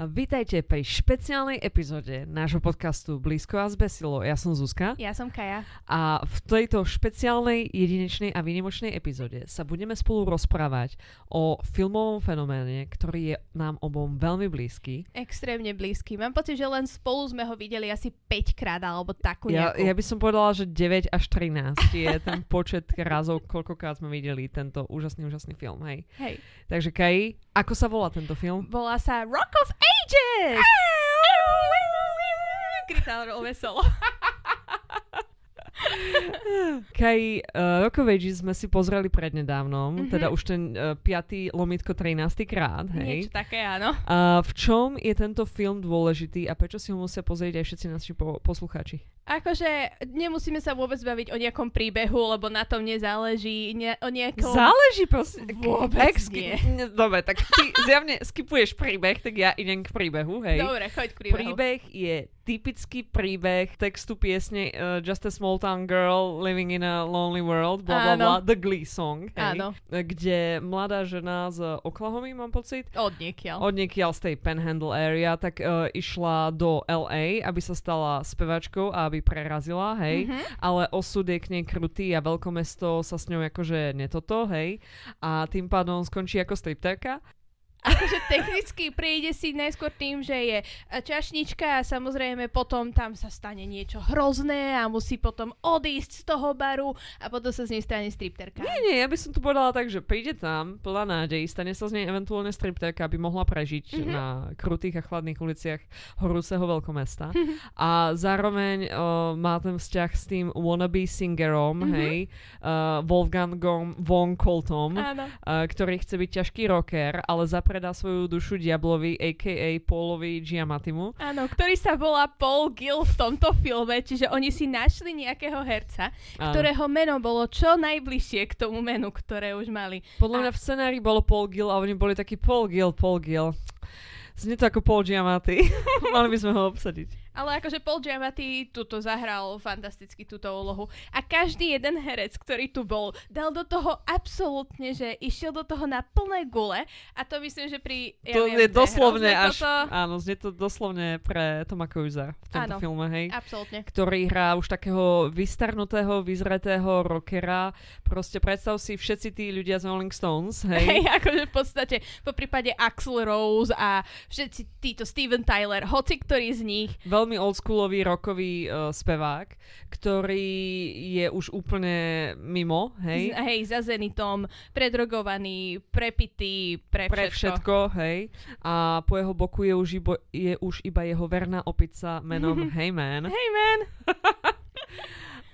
Vítajte pri špeciálnej epizóde nášho podcastu Blízko a zbesilo. Ja som Zuzka Ja som Kaja. a v tejto špeciálnej, jedinečnej a výnimočnej epizóde sa budeme spolu rozprávať o filmovom fenoméne, ktorý je nám obom veľmi blízky. Extrémne blízky. Mám pocit, že len spolu sme ho videli asi 5 krát alebo takú Ja, nejakú. ja by som povedala, že 9 až 13 je ten počet razov, koľkokrát sme videli tento úžasný, úžasný film. Hej. Hej. Takže Kai, ako sa volá tento film? Volá sa Rock of Ages! ages! gritaram o meu. Rock of Ages sme si pozreli prednedávnom, Mhm. teda už ten uh, 5. lomitko 13. krát, hej. Niečo také, áno. A v čom je tento film dôležitý a prečo si ho musia pozrieť aj všetci naši po- poslucháči? Akože nemusíme sa vôbec baviť o nejakom príbehu, lebo na tom nezáleží. Ne, o nejakom... Záleží proste. Vôbec ski- nie. Ne, Dobre, tak ty zjavne skipuješ príbeh, tak ja idem k príbehu, hej. Dobre, choď k príbehu. Príbeh je typický príbeh textu piesne uh, Just a Small Town Girl Living in a Lonely World, bla bla bla, The Glee Song, hej, Áno. kde mladá žena z Oklahomy, mám pocit, Od niekiaľ. od niekiaľ z tej Panhandle area, tak uh, išla do LA, aby sa stala spevačkou a aby prerazila, hej. Mhm. Ale osud je k nej krutý a veľkomesto sa s ňou akože netoto, hej. A tým pádom skončí ako stripterka. Akože technicky prejde si najskôr tým, že je čašnička a samozrejme potom tam sa stane niečo hrozné a musí potom odísť z toho baru a potom sa z nej stane stripterka. Nie, nie, ja by som to povedala tak, že príde tam plná nádej, stane sa z nej eventuálne stripterka, aby mohla prežiť Mhm. na krutých a chladných uliciach horúceho veľkomesta. a zároveň uh, má ten vzťah s tým wannabe singerom, Mhm. hej, uh, Wolfgangom von Coltom. Uh, ktorý chce byť ťažký rocker, ale zapredá svoju dušu diablovi, a.k.a. Paulovi Giamatimu. Áno, ktorý sa volá Paul Gill v tomto filme, čiže oni si našli nejakého herca, Áno. ktorého meno bolo čo najbližšie k tomu menu, ktoré už mali. Podľa mňa v scenári bolo Paul Gill a oni boli takí Paul Gill, Paul Gill. Znie to ako Paul Giamatti. Mali by sme ho obsadiť. Ale akože Paul Giamatti tuto zahral fantasticky túto úlohu. A každý jeden herec, ktorý tu bol, dal do toho absolútne, že išiel do toho na plné gule. A to myslím, že pri... Ja to viem, je doslovne hrozné až... Toto. Áno, znie to doslovne pre Toma Cruisa v tomto Áno. filme, hej. Absolútne. ktorý hrá už takého vystarnutého, vyzretého rockera. Proste predstav si všetci tí ľudia z Rolling Stones, hej. Hej, akože v podstate po prípade Axl Rose a všetci títo Steven Tyler, hoci ktorý z nich. Veľmi oldschoolový rockový uh, spevák, ktorý je už úplne mimo, Hej. Z, hej, za Zenitom, predrogovaný, prepitý, pre všetko. Pre všetko, hej. A po jeho boku je už, ibo, je už iba jeho verná opica menom Heyman. Hej, man.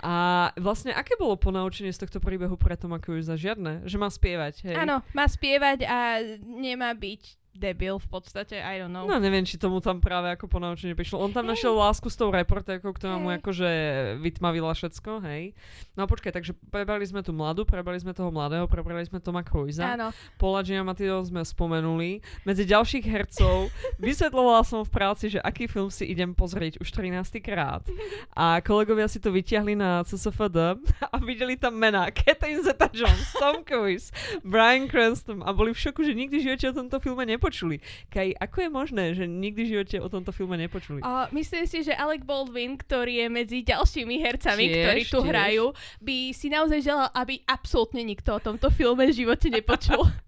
A vlastne, aké bolo ponaučenie z tohto príbehu pre Toma Cruisa? Žiadne. Že má spievať, hej. Áno, má spievať a nemá byť debil v podstate, I don't know. No neviem, či tomu tam práve ako ponaučenie prišlo. On tam Hej. našiel lásku s tou reportérkou, ktorá mu Hej. akože vytmavila všetko, hej. No a počkaj, takže prebrali sme tú mladú, prebrali sme toho mladého, prebrali sme Toma Cruisa. Áno, Paula Giamattiho sme spomenuli. Medzi ďalších hercov vysvetlovala som v práci, že aký film si idem pozrieť už 13 krát. A kolegovia si to vyťahli na CSFD a videli tam mená Catherine Zeta-Jones, Tom Cruise, Brian Cranston a boli v šoku, že nikdy v živote o tomto filme nepočuli. Kaj, ako je možné, že nikdy v živote o tomto filme nepočuli? A myslím si, že Alec Baldwin, ktorý je medzi ďalšími hercami, Tiež, ktorí tu tiež. hrajú, by si naozaj želal, aby absolútne nikto o tomto filme v živote nepočul.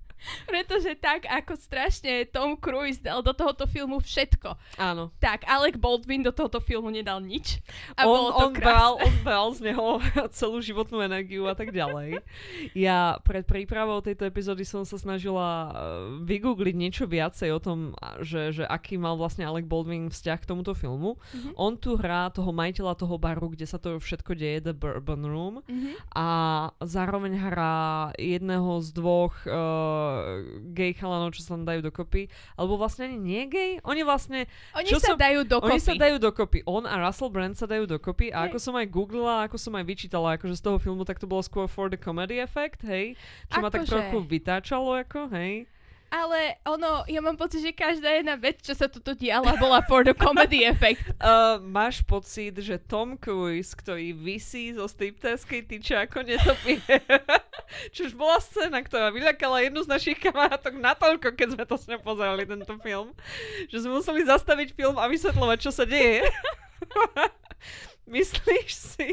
Pretože tak, ako strašne Tom Cruise dal do tohoto filmu všetko, Áno. tak Alec Baldwin do tohoto filmu nedal nič. A on, bolo to on, bral, on bral z neho celú životnú energiu a tak ďalej. Ja pred prípravou tejto epizódy som sa snažila eh, vygoogliť niečo viacej o tom, že, že aký mal vlastne Alec Baldwin vzťah k tomuto filmu. Mhm. On tu hrá toho majiteľa toho baru, kde sa to všetko deje, The Bourbon Room. Mhm. A zároveň hrá jedného z dvoch uh, gay chalanov, čo sa tam dajú dokopy. Alebo vlastne ani nie gay. Oni vlastne Oni Čo sa som- dajú dokopy. oni sa dajú dokopy. On a Russell Brand sa dajú dokopy a Hej. ako som aj googlila, ako som aj vyčítala akože z toho filmu, tak to bolo skôr for the comedy effect, hej? Čo ma tak Akože. trochu vytáčalo, ako, hej? Ale ono, ja mám pocit, že každá jedna vec, čo sa tuto diala, bola for the comedy effect. Uh, máš pocit, že Tom Cruise, ktorý vysí zo striptérskej tyče ako netopie, čož bola scéna, ktorá vyľakala jednu z našich kamarátok natoľko, keď sme to s ňou pozerali, tento film, že sme museli zastaviť film a vysvetľovať, čo sa deje. Myslíš si?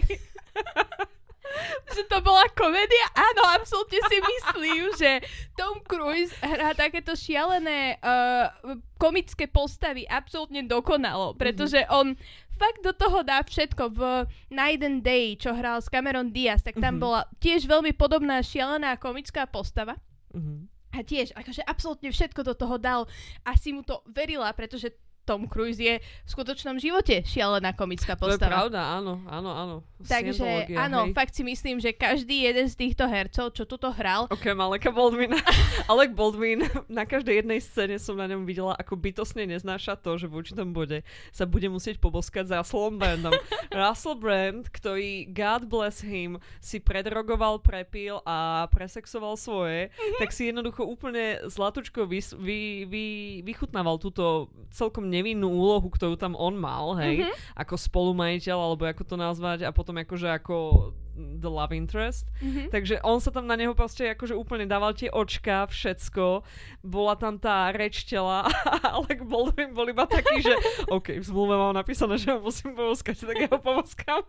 Že to bola komédia? Áno, absolútne si myslím, že Tom Cruise hrá takéto šialené uh, komické postavy absolútne dokonalo, pretože on fakt do toho dá všetko. V Night and Day, čo hral s Cameron Diaz, tak tam Mhm. bola tiež veľmi podobná šialená komická postava. Mhm. A tiež, akože absolútne všetko do toho dal a si mu to verila, pretože Tom Cruise je v skutočnom živote šialená komická To je postava. pravda, áno, áno, áno. Takže áno, hej. fakt si myslím, že každý jeden z týchto hercov, čo tuto hral, Okrem Aleka Baldwina. Alec Baldwin, na každej jednej scéne som na ňom videla, ako bytosne neznáša to, že v určitom bode sa bude musieť poboskať s Russellom Brandom. Russell Brand, ktorý, God bless him, si predrogoval, prepil a presexoval svoje, tak si jednoducho úplne zlatučko vys- vy, vy, vychutnával túto celkom nevinnú úlohu, ktorú tam on mal, hej, ako spolumajiteľ, alebo ako to nazvať, a potom akože ako the love interest. Mhm. Takže on sa tam na neho proste akože úplne dával tie očka, všetko. Bola tam tá reč tela, ale Baldwin bol iba taký, že OK, v zmluve mám napísané, že ho musím povoskať, tak ja ho povoskám.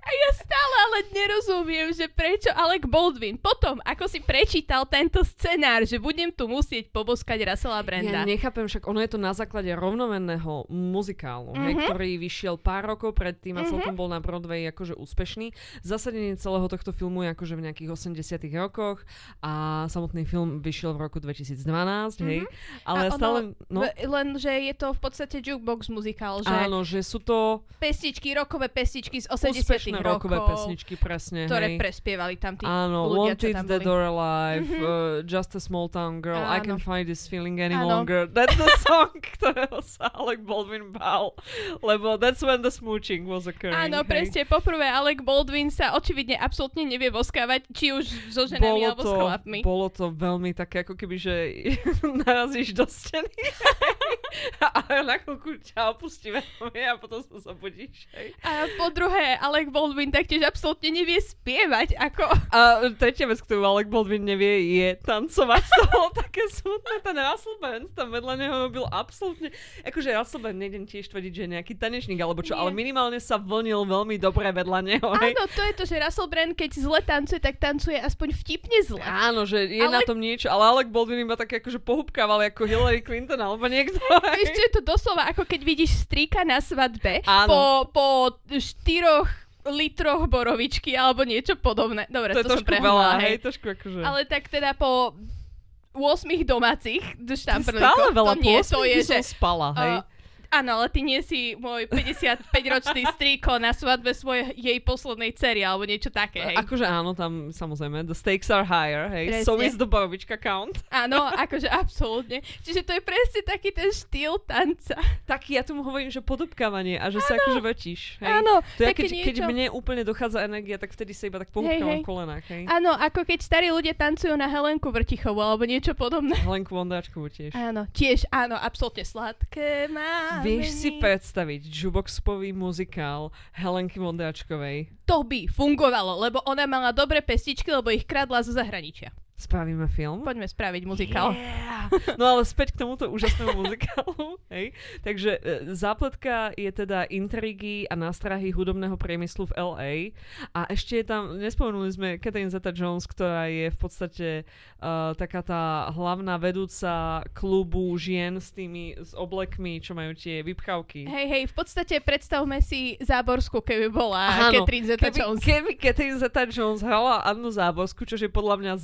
A ja stále ale nerozumiem, že prečo Alec Baldwin potom, ako si prečítal tento scenár, že budem tu musieť poboskať Russella Branda. Ja nechápem, však ono je to na základe rovnomenného muzikálu, mm-hmm. hej, Mhm. ktorý vyšiel pár rokov predtým a celkom bol na Broadway akože úspešný. Zasadenie celého tohto filmu je akože v nejakých 80 rokoch a samotný film vyšiel v roku 2012, hej. Ale A ono- stále, no, Len, že je to v podstate jukebox muzikál, že áno, že sú to pesničky, rokové pesničky z 80 úspešné rokov, rokové pesničky, presne, ktoré hej. prespievali tam tí Áno, ľudia, čo Wanted, tam Dead or Alive, uh, Just a Small Town Girl, I Áno. Can Fight This Feeling Any Áno. Longer. That's the song, ktorého sa Alec Baldwin bál. Lebo that's when the smooching was occurring. Áno, hej. presne, poprvé Alec Baldwin sa očividne absolútne nevie voskávať, či už so ženami Bolo alebo to, s chlapmi. bolo to veľmi také, ako keby, že narazíš do steny a na chvíľku ťa opustí veľmi a potom sa zobudíš. Hej. A po druhé, Alec Baldwin taktiež absolútne nevie spievať, ako... A tretia vec, ktorú Alec Baldwin nevie, je tancovať. To bolo také smutné. Ten Russell Band tam vedľa neho robil absolútne... Akože Russell Band, nejdem tiež tvrdiť, že je nejaký tanečník alebo čo, Nie. ale minimálne sa vlnil veľmi dobre vedľa neho. Hej. Áno, to je to, že Russell Brand, keď zle tancuje, tak tancuje aspoň vtipne zle. Áno, že je Ale- na tom niečo, ale Alec Baldwin iba tak akože pohúbkával ako Hillary Clinton alebo niekto. Čo je to doslova ako keď vidíš strýka na svadbe Áno. po, po štyroch litroch borovičky alebo niečo podobné. Dobre, to to, je som trošku veľa, hej. trošku akože... Ale tak teda po 8 domácich štamprlíkov, Stále veľa to nie, po to osmi je, že... spala, hej. Uh, áno, ale ty nie si môj 55-ročný strýko na svadbe svojej jej poslednej cery alebo niečo také, hej. Akože áno, tam samozrejme, the stakes are higher, hej. Presne. So is the borovička count. Áno, akože absolútne. Čiže to je presne taký ten štýl tanca. Tak ja tomu hovorím, že podobkávanie a že sa akože vrčíš, hej. Áno, To je, také keď, keď niečo. mne úplne dochádza energia, tak vtedy sa iba tak pohúbkam hej. v kolenách, hej. Áno, ako keď starí ľudia tancujú na Helenku Vrtichovú alebo niečo podobné. Helenku Vondáčkovú tiež. Áno, tiež, áno, absolútne sladké máme. Vieš si predstaviť jukeboxpový muzikál Helenky Vondáčkovej? To by fungovalo, lebo ona mala dobré pestičky, lebo ich kradla zo zahraničia. Spravíme film? Poďme spraviť muzikál. Yeah. No ale späť k tomuto úžasnému muzikálu. Hej. Takže e, zápletka je teda intrigy a nástrahy hudobného priemyslu v LA. A ešte je tam, nespomenuli sme Catherine Zeta-Jones, ktorá je v podstate uh, taká tá hlavná vedúca klubu žien s tými s oblekmi, čo majú tie vypchávky. Hej, hej, v podstate predstavme si Záborsku, keby bola Áno, Catherine Zeta-Jones. Keby, keby Catherine Zeta-Jones hrala Annu Záborsku, čo je podľa mňa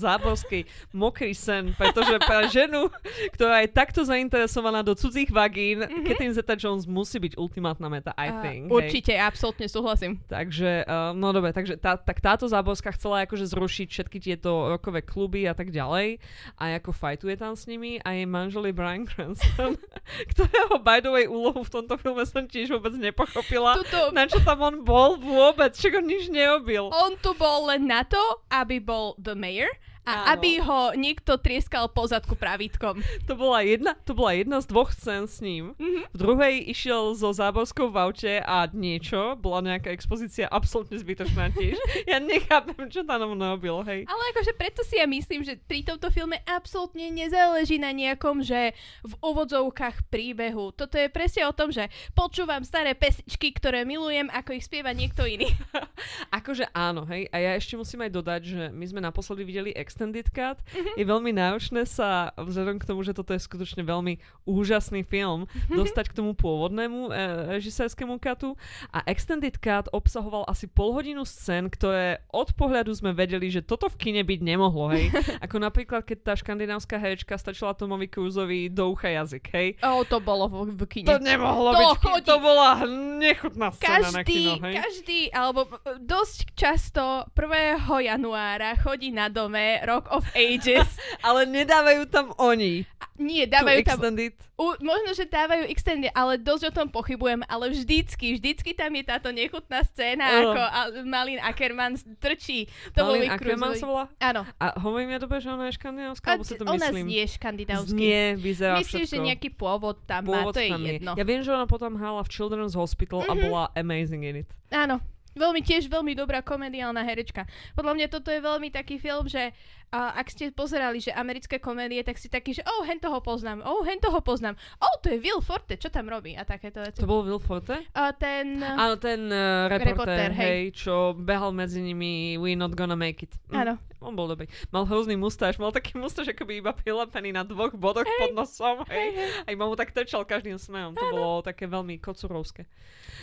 záborský mokrý sen, pretože pre ženu, ktorá je takto zainteresovaná do cudzích vagín, mm-hmm. Catherine Zeta-Jones musí byť ultimátna meta, I A think. hej. Určite, absolútne súhlasím. Takže, uh, no dobre, takže tá, tak táto záborská chcela akože zrušiť všetky tieto rokové kluby a tak ďalej a ako fajtuje tam s nimi a jej manžel je Brian Cranston, ktorého by the way úlohu v tomto filme som tiež vôbec nepochopila. Tuto, Na čo tam on bol vôbec? Čo on nič nerobil? on tu bol len na to, aby bol the mayor a Áno. aby ho niekto trieskal po zadku pravítkom. To bola jedna, to bola jedna z dvoch scén s ním. Mhm. V druhej išiel so záborskou v aute a niečo, bola nejaká expozícia absolútne zbytočná tiež. Ja nechápem, čo tam mnou bylo, hej. Ale akože preto si ja myslím, že pri tomto filme absolútne nezáleží na nejakom, že v úvodzovkách príbehu. Toto je presne o tom, že počúvam staré pesničky, ktoré milujem, ako ich spieva niekto iný. Akože áno, hej. A ja ešte musím aj dodať, že my sme naposledy videli Extended Cut. Mhm. Je veľmi náročné sa, vzhľadom k tomu, že toto je skutočne veľmi úžasný film, Mhm. dostať k tomu pôvodnému e, režisérskému katu. A Extended Cut obsahoval asi pol hodinu scén, ktoré od pohľadu sme vedeli, že toto v kine byť nemohlo, hej. Ako napríklad, keď tá škandinávska herečka stačila Tomovi Cruiseovi do ucha jazyk, hej. O, to bolo v, v kine. To nemohlo To byť, chodí. to bola nechutná scéna na každý, kino, hej. každý, alebo e, dosť často 1. januára chodí na dome Rock of Ages. Ale nedávajú tam oni. A nie, dávajú tam, extended. u, možno, že dávajú extended, ale dosť o tom pochybujem, ale vždycky, vždycky tam je táto nechutná scéna, Áno. ako a, Malin Ackerman trčí. To Malin Ackerman sa volá? Áno. A hovorím ja dobre, že ona je škandinávska, alebo si to ona myslím? znie škandinávsky. Znie, vyzerá Myslím, všetko. že nejaký pôvod tam má, Pôvod to je tam je. jedno. Ja viem, že ona potom hrala v Children's Hospital a Mhm. bola amazing in it. Áno. Veľmi tiež veľmi dobrá komediálna herečka. Podľa mňa toto je veľmi taký film, že a, ak ste pozerali, že americké komédie, tak si taký, že oh, hen toho poznám, oh, hen toho poznám, oh, to je Will Forte, čo tam robí a takéto veci. To bol Will Forte? A ten... Áno, ten uh, reporter, Reportér, hej. hej, čo behal medzi nimi We not gonna make it. Mm, Áno. On bol dobrý. Mal hrozný mustáž, mal taký mustáž, ako by iba prilepený na dvoch bodoch pod nosom, hej. A iba mu tak trčal každým smejom. To bolo také veľmi kocurovské.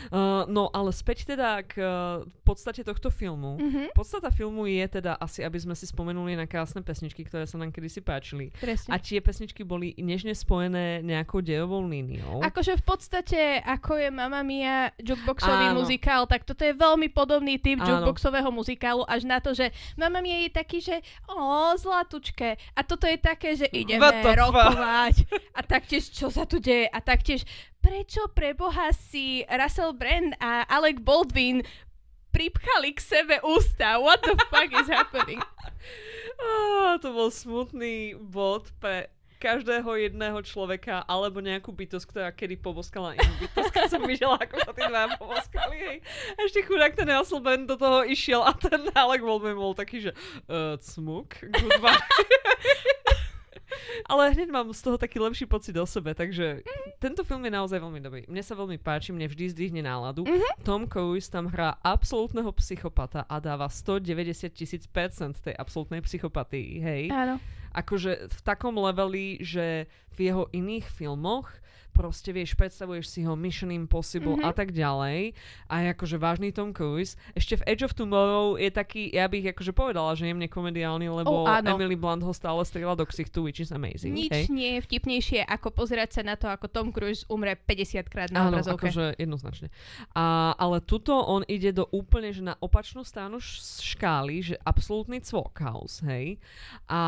Uh, no, ale späť teda k uh, podstate tohto filmu. Mhm, Podstata filmu je teda asi, aby sme si spomenuli na krásne pesničky, ktoré sa nám kedysi páčili. presne. A tie pesničky boli nežne spojené nejakou dejovou líniou. Akože v podstate, ako je Mamma Mia jukeboxový Áno. muzikál, tak toto je veľmi podobný typ Áno. jukeboxového muzikálu, až na to, že Mamma Mia je taký, že o, zlatučke. A toto je také, že ideme rokovať. A taktiež, čo sa tu deje? A taktiež, prečo pre Boha si Russell Brand a Alec Baldwin pripchali k sebe ústa? What the fuck is happening? Á, to bol smutný bod pre každého jedného človeka alebo nejakú bytosť, ktorá kedy poboskala inú bytosť, keď som videla, ako sa tí dva poboskali. Hej. Ešte chudák ten Russell Brand do toho išiel a ten Alec Baldwin bol taký, že uh, cmuk, goodbye. Ale hneď mám z toho taký lepší pocit o sebe, takže tento film je naozaj veľmi dobrý. Mne sa veľmi páči, mne vždy zdvihne náladu. Mhm. Tom Cruise tam hrá absolútneho psychopata a dáva 190 tisíc percent tej absolútnej psychopatii, hej. Áno. Akože v takom leveli, že v jeho iných filmoch proste vieš, predstavuješ si ho Mission Impossible Mhm. a tak ďalej. A je akože vážny Tom Cruise. Ešte v Edge of Tomorrow je taký, ja bych akože povedala, že jemne komediálny, lebo Oh, áno. Emily Blunt ho stále strieľa do ksichtu, which is amazing. Nič hej. nie je vtipnejšie, ako pozerať sa na to, ako Tom Cruise umre 50 krát na Áno, obrazovke. akože jednoznačne. A, ale tuto on ide do úplne, že na opačnú stranu škály, že absolútny cvokhaus, hej. A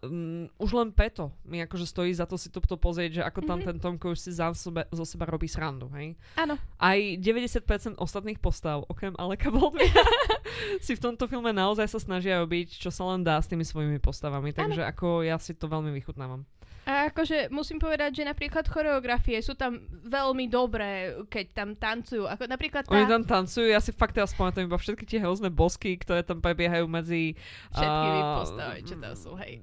um, už len preto mi akože stojí za to si to, to pozrieť, že ako tam Mhm. ten Tom Cruise si za sebe, zo seba robí srandu, hej. Áno. Aj 90% ostatných postav, okrem Aleka Baldwina, si v tomto filme naozaj sa snažia robiť, čo sa len dá s tými svojimi postavami. Takže ako ja si to veľmi vychutnávam. A akože musím povedať, že napríklad choreografie sú tam veľmi dobré, keď tam tancujú. Ako napríklad tá... Oni tam tancujú, ja si fakt teraz pamätám iba všetky tie hrozné bosky, ktoré tam prebiehajú medzi Všetkými a, postavami, čo tam sú, hej.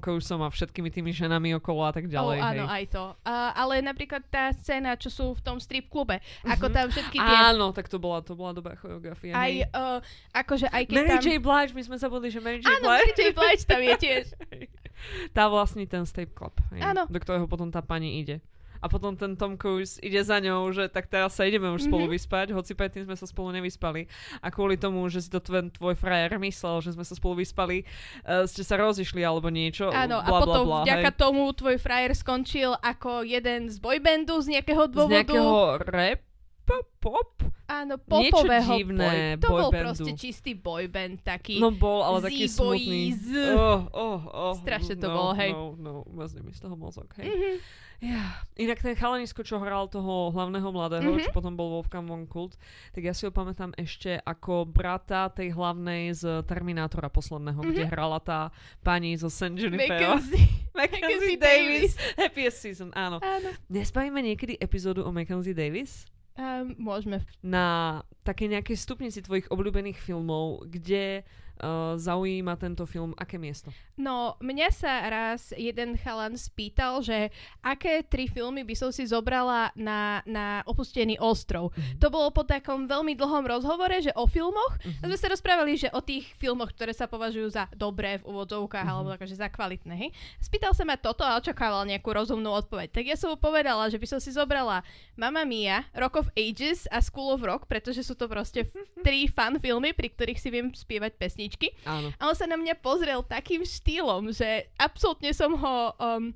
Cruiseom a všetkými tými ženami okolo a tak ďalej. oh, áno, hej. aj to. A, ale napríklad tá scéna, čo sú v tom strip klube, ako Mhm. tam všetky tie... Áno, tak to bola, to bola dobrá choreografia. Aj, uh, akože aj keď Mary tam... J. Blige, my sme zabudli, že Mary J. Áno, Blige. Mary J. Blige tam je tiež. tá vlastní ten strip club, hej, Áno. do ktorého potom tá pani ide. A potom ten Tom Cruise ide za ňou, že tak teraz sa ideme už spolu Mhm. vyspať, hoci predtým sme sa spolu nevyspali. A kvôli tomu, že si to tvoj, tvoj frajer myslel, že sme sa spolu vyspali, uh, ste sa rozišli alebo niečo. Áno, a bla, potom bla, bla, vďaka hej. tomu tvoj frajer skončil ako jeden z boybandu z nejakého Z dôvodu. nejakého rap, pop, Áno, Niečo popového divné boy. To bol proste čistý boyband taký. No bol, ale taký smutný. Z-boys. Oh, oh, oh. Strašne to no, bolo, hej. No, no, mazne mi z toho mozog, hej. Mhm. Ja. Inak ten chalanisko, čo hral toho hlavného mladého, Mhm. čo potom bol Wolfgang von Kult, tak ja si ho pamätám ešte ako brata tej hlavnej z Terminátora posledného, kde Mhm. hrala tá pani zo St. Juniper. Mackenzie. Mackenzie Mackenzie Davis. Happiest season, áno. Áno. Nespavíme niekedy epizódu o Mackenzie Davis? Um, môžeme. Na takej nejakej stupnici tvojich obľúbených filmov, kde uh, zaujíma tento film aké miesto? No, mňa sa raz jeden chalan spýtal, že aké tri filmy by som si zobrala na, na opustený ostrov. Mhm. To bolo po takom veľmi dlhom rozhovore, že o filmoch. Mhm. A sme sa rozprávali, že o tých filmoch, ktoré sa považujú za dobré v úvodzovkách, Mhm. alebo akože za kvalitné. Hej. Spýtal sa ma toto a očakával nejakú rozumnú odpoveď. Tak ja som mu povedala, že by som si zobrala Mamma Mia, Rock of Ages a School of Rock, pretože sú to proste tri fun filmy, pri ktorých si viem spievať pesničky. Áno. A on sa na mňa pozrel takým štýlom, že absolútne som ho um,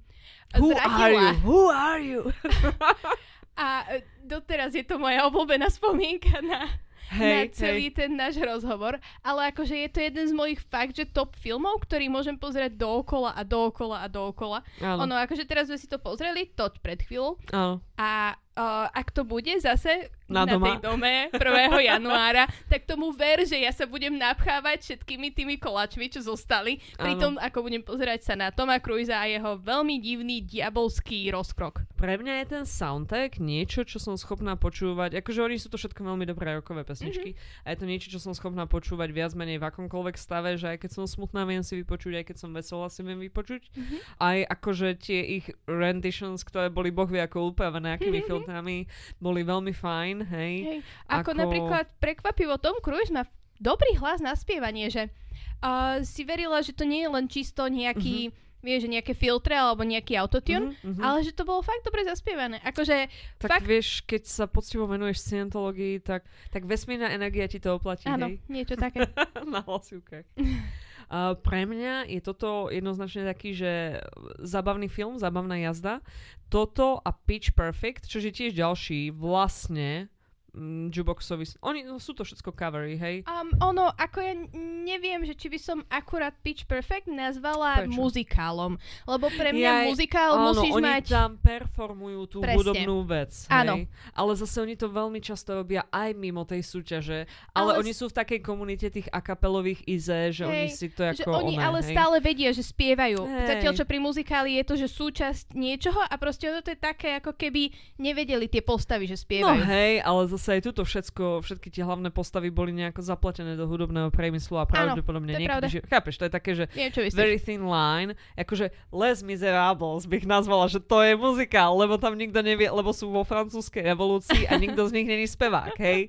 Who are you? zradila. Who are you? A doteraz je to moja obľúbená spomienka na, na Hej, celý hej. ten náš rozhovor. Ale akože je to jeden z mojich fakt, že top filmov, ktorý môžem pozerať dookola a dookola a dookola. Áno, Ono, akože teraz sme si to pozreli, to pred chvíľou. áno. A uh, ak to bude zase Na na, doma. tej dome 1. januára, tak tomu ver, že ja sa budem napchávať všetkými tými koláčmi, čo zostali, pri tom, ako budem pozerať sa na Toma Cruisa a jeho veľmi divný diabolský rozkrok. Pre mňa je ten soundtrack niečo, čo som schopná počúvať. Akože oni sú to všetko veľmi dobré rokové pesničky. Mm-hmm. A je to niečo, čo som schopná počúvať viac menej v akomkoľvek stave, že aj keď som smutná, viem si vypočuť, aj keď som veselá, si viem vypočuť. Mhm. Aj akože tie ich renditions, ktoré boli boh vie ako upravené, akými filtrami, boli veľmi fajn, hej. Hej. Ako, Ako- napríklad prekvapivo Tom Cruise má dobrý hlas na spievanie, že uh, si verila, že to nie je len čisto nejaký, mm-hmm. vieš, nejaké filtre alebo nejaký autotune, Mhm, mhm. ale že to bolo fakt dobre zaspievané. Akože Tak fakt, vieš, keď sa poctivo venuješ scientológii, tak, tak vesmírna energia ti to oplatí, áno, hej? niečo také. na hlasivkách. Pre mňa je toto jednoznačne taký, že zábavný film, zábavná jazda. Toto a Pitch Perfect, čo je tiež ďalší vlastne mm, Oni, no, sú to všetko covery, hej? Um, ono, ako ja neviem, že či by som akurát Pitch Perfect nazvala Prečo? muzikálom. Lebo pre mňa Jaj, muzikál Áno, musíš oni mať... tam performujú tú Presne. hudobnú vec, hej? Áno. Ale zase oni to veľmi často robia aj mimo tej súťaže. Ale, Ale oni sú v takej komunite tých akapelových ize, že Hej, oni si to že ako oni oné, ale hej? stále vedia, že spievajú. Hej. Zatiaľ, čo pri muzikáli je to, že súčasť niečoho a proste ono to je také, ako keby nevedeli tie postavy, že No spievajú. hej, ale zase aj tuto všetko, všetky tie hlavné postavy boli nejako zapletené do hudobného priemyslu a pravdepodobne je niekedy, že, chápeš, to je také, že Viem, čo very thin line, akože Les Miserables bych nazvala, že to je muzikál, lebo tam nikto nevie, lebo sú vo francúzskej revolúcii a nikto z nich není spevák, hej?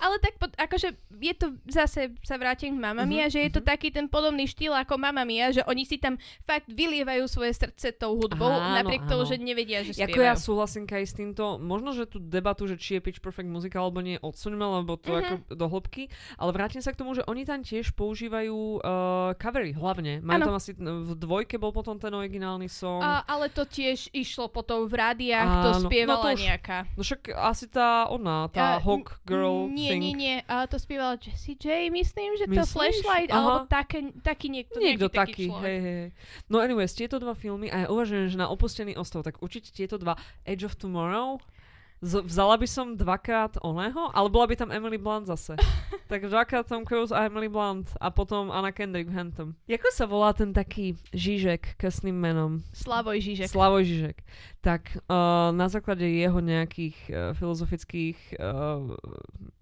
Ale tak pod, akože je to, zase sa vrátim k Mamma Mia, Mhm, že je to taký ten podobný štýl ako Mamma Mia, že oni si tam fakt vylievajú svoje srdce tou hudbou, Áno, napriek tomu, áno. že nevedia, že Ako ja spievajú. súhlasím aj s týmto, možno, že tú debatu, že či je Pitch Perfect muzikál alebo nie, odsuňme, lebo to Mhm. ako do hĺbky, ale vrátim sa k tomu, že oni tam tiež používajú uh, covery hlavne. Majú Áno. tam asi, v dvojke bol potom ten originálny song. A, ale to tiež išlo potom v rádiách, to Áno, spievala no to už- nejaká. No však asi tá ona, tá A, Hawk Girl Nie, thing. nie, nie. A to spievala Jessie J, myslím, že to Myslíš? Flashlight, Aha. alebo také, taký niekto, Niekto taký, taký, človek. hej. hej. No anyways, tieto dva filmy, a ja uvažujem, že na opustený ostrov, tak určite tieto dva Edge of Tomorrow, z- vzala by som dvakrát oného, ale bola by tam Emily Blunt zase. tak dvakrát Tom Cruise a Emily Blunt a potom Anna Kendrick v Hantom. Ako sa volá ten taký Žižek krstným menom? Slavoj Žižek. Slavoj Žižek. Tak uh, na základe jeho nejakých uh, filozofických uh,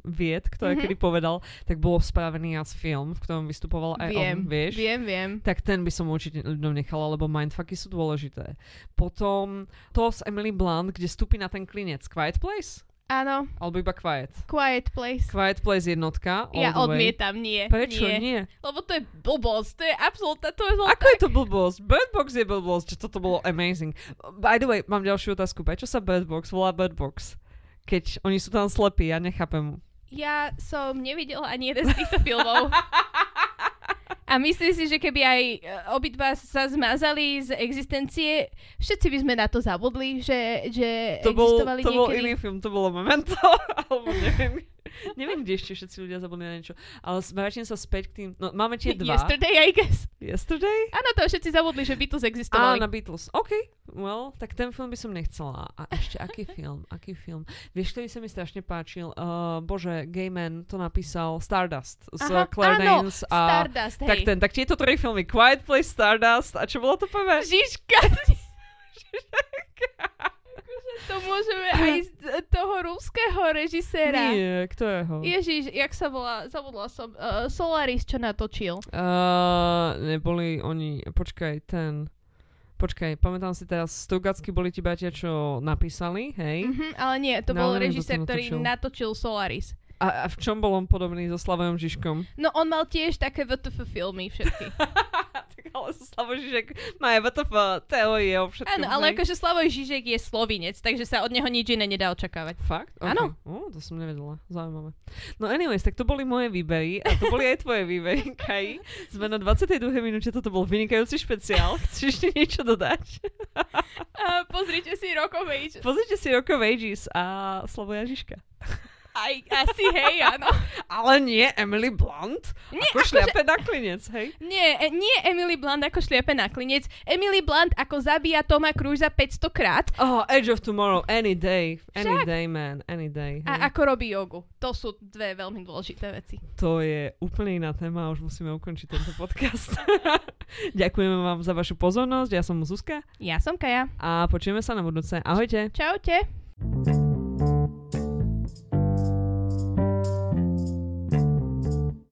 vied, ktoré Mhm. kedy povedal, tak bol spravený as film, v ktorom vystupoval aj Viem, on, vieš? viem, viem. Tak ten by som určite ľuďom nechala, lebo mindfucky sú dôležité. Potom to s Emily Blunt, kde stúpi na ten klinec. Quiet Place? Áno, Alebo iba Quiet? Quiet Place. Quiet Place jednotka. Ja way. odmietam, nie. Prečo nie? nie? Lebo to je blbosť, to je absolútna, to je zlo... Ako je to blbosť? Bird Box je blbosť, že toto bolo amazing. By the way, mám ďalšiu otázku. Prečo sa Bird Box volá Bird Box? Keď oni sú tam slepí, ja nechápem. Ja som nevidela ani jeden z týchto filmov. A myslím si, že keby aj e, obidva sa zmazali z existencie, všetci by sme na to zabudli, že, že To bol, existovali to bol niekedy. iný film, to bolo Memento, alebo neviem. Neviem, kde ešte všetci ľudia zabudli na niečo. Ale vrátim sa späť k tým... No, máme tie dva. Yesterday, I guess. Yesterday? Áno, to všetci zabudli, že Beatles existovali. na Beatles. OK, well, tak ten film by som nechcela. A ešte aký film? Aký film? Vieš, ktorý sa mi strašne páčil? Uh, bože, Gayman to napísal Stardust s Aha, Claire áno, Danes a... Stardust, Tak hej. ten, tak tieto tri filmy. Quiet Place, Stardust a čo bolo to prvé? Žižka. Akože to môžeme aj z toho ruského režiséra. Nie, kto je ho? Ježiš, jak sa volá, zabudla som, uh, Solaris, čo natočil. Uh, neboli oni, počkaj, ten... Počkaj, pamätám si teraz, Stugatsky boli ti bratia, čo napísali, hej? Mhm, ale nie, to No, bol režisér, ktorý natočil. natočil Solaris. A, a v čom bol on podobný so Slavojom Žižkom? No on mal tiež také VTF filmy všetky. ale Slavoj Žižek má aj VTF teórie o všetkom. Áno, ale akože Slavoj Žižek je slovinec, takže sa od neho nič iné nedá očakávať. Fakt? Áno. Okay. To som nevedela. Zaujímavé. No anyways, tak to boli moje výbery a to boli aj tvoje výbery, Kai. Sme na 22. minúte, toto bol vynikajúci špeciál. Chceš ešte niečo dodať? Uh, pozrite si Rock of Ages. Pozrite si Rock of Ages a Slavoja Žižka. Aj, asi hej, áno. Ale nie Emily Blunt. Nie, ako šľape na klinec, hej? Nie, e, nie Emily Blunt ako šliepe na klinec. Emily Blunt ako zabíja Toma Cruisa 500 krát Oh, Edge of Tomorrow, any day. Any Však. day, man. Any day. Hej. a ako robí jogu. To sú dve veľmi dôležité veci. To je úplne iná téma, už musíme ukončiť tento podcast. Ďakujeme vám za vašu pozornosť, ja som Zuzka Ja som Kaja. a počujeme sa na budúce. Ahojte. Čaute.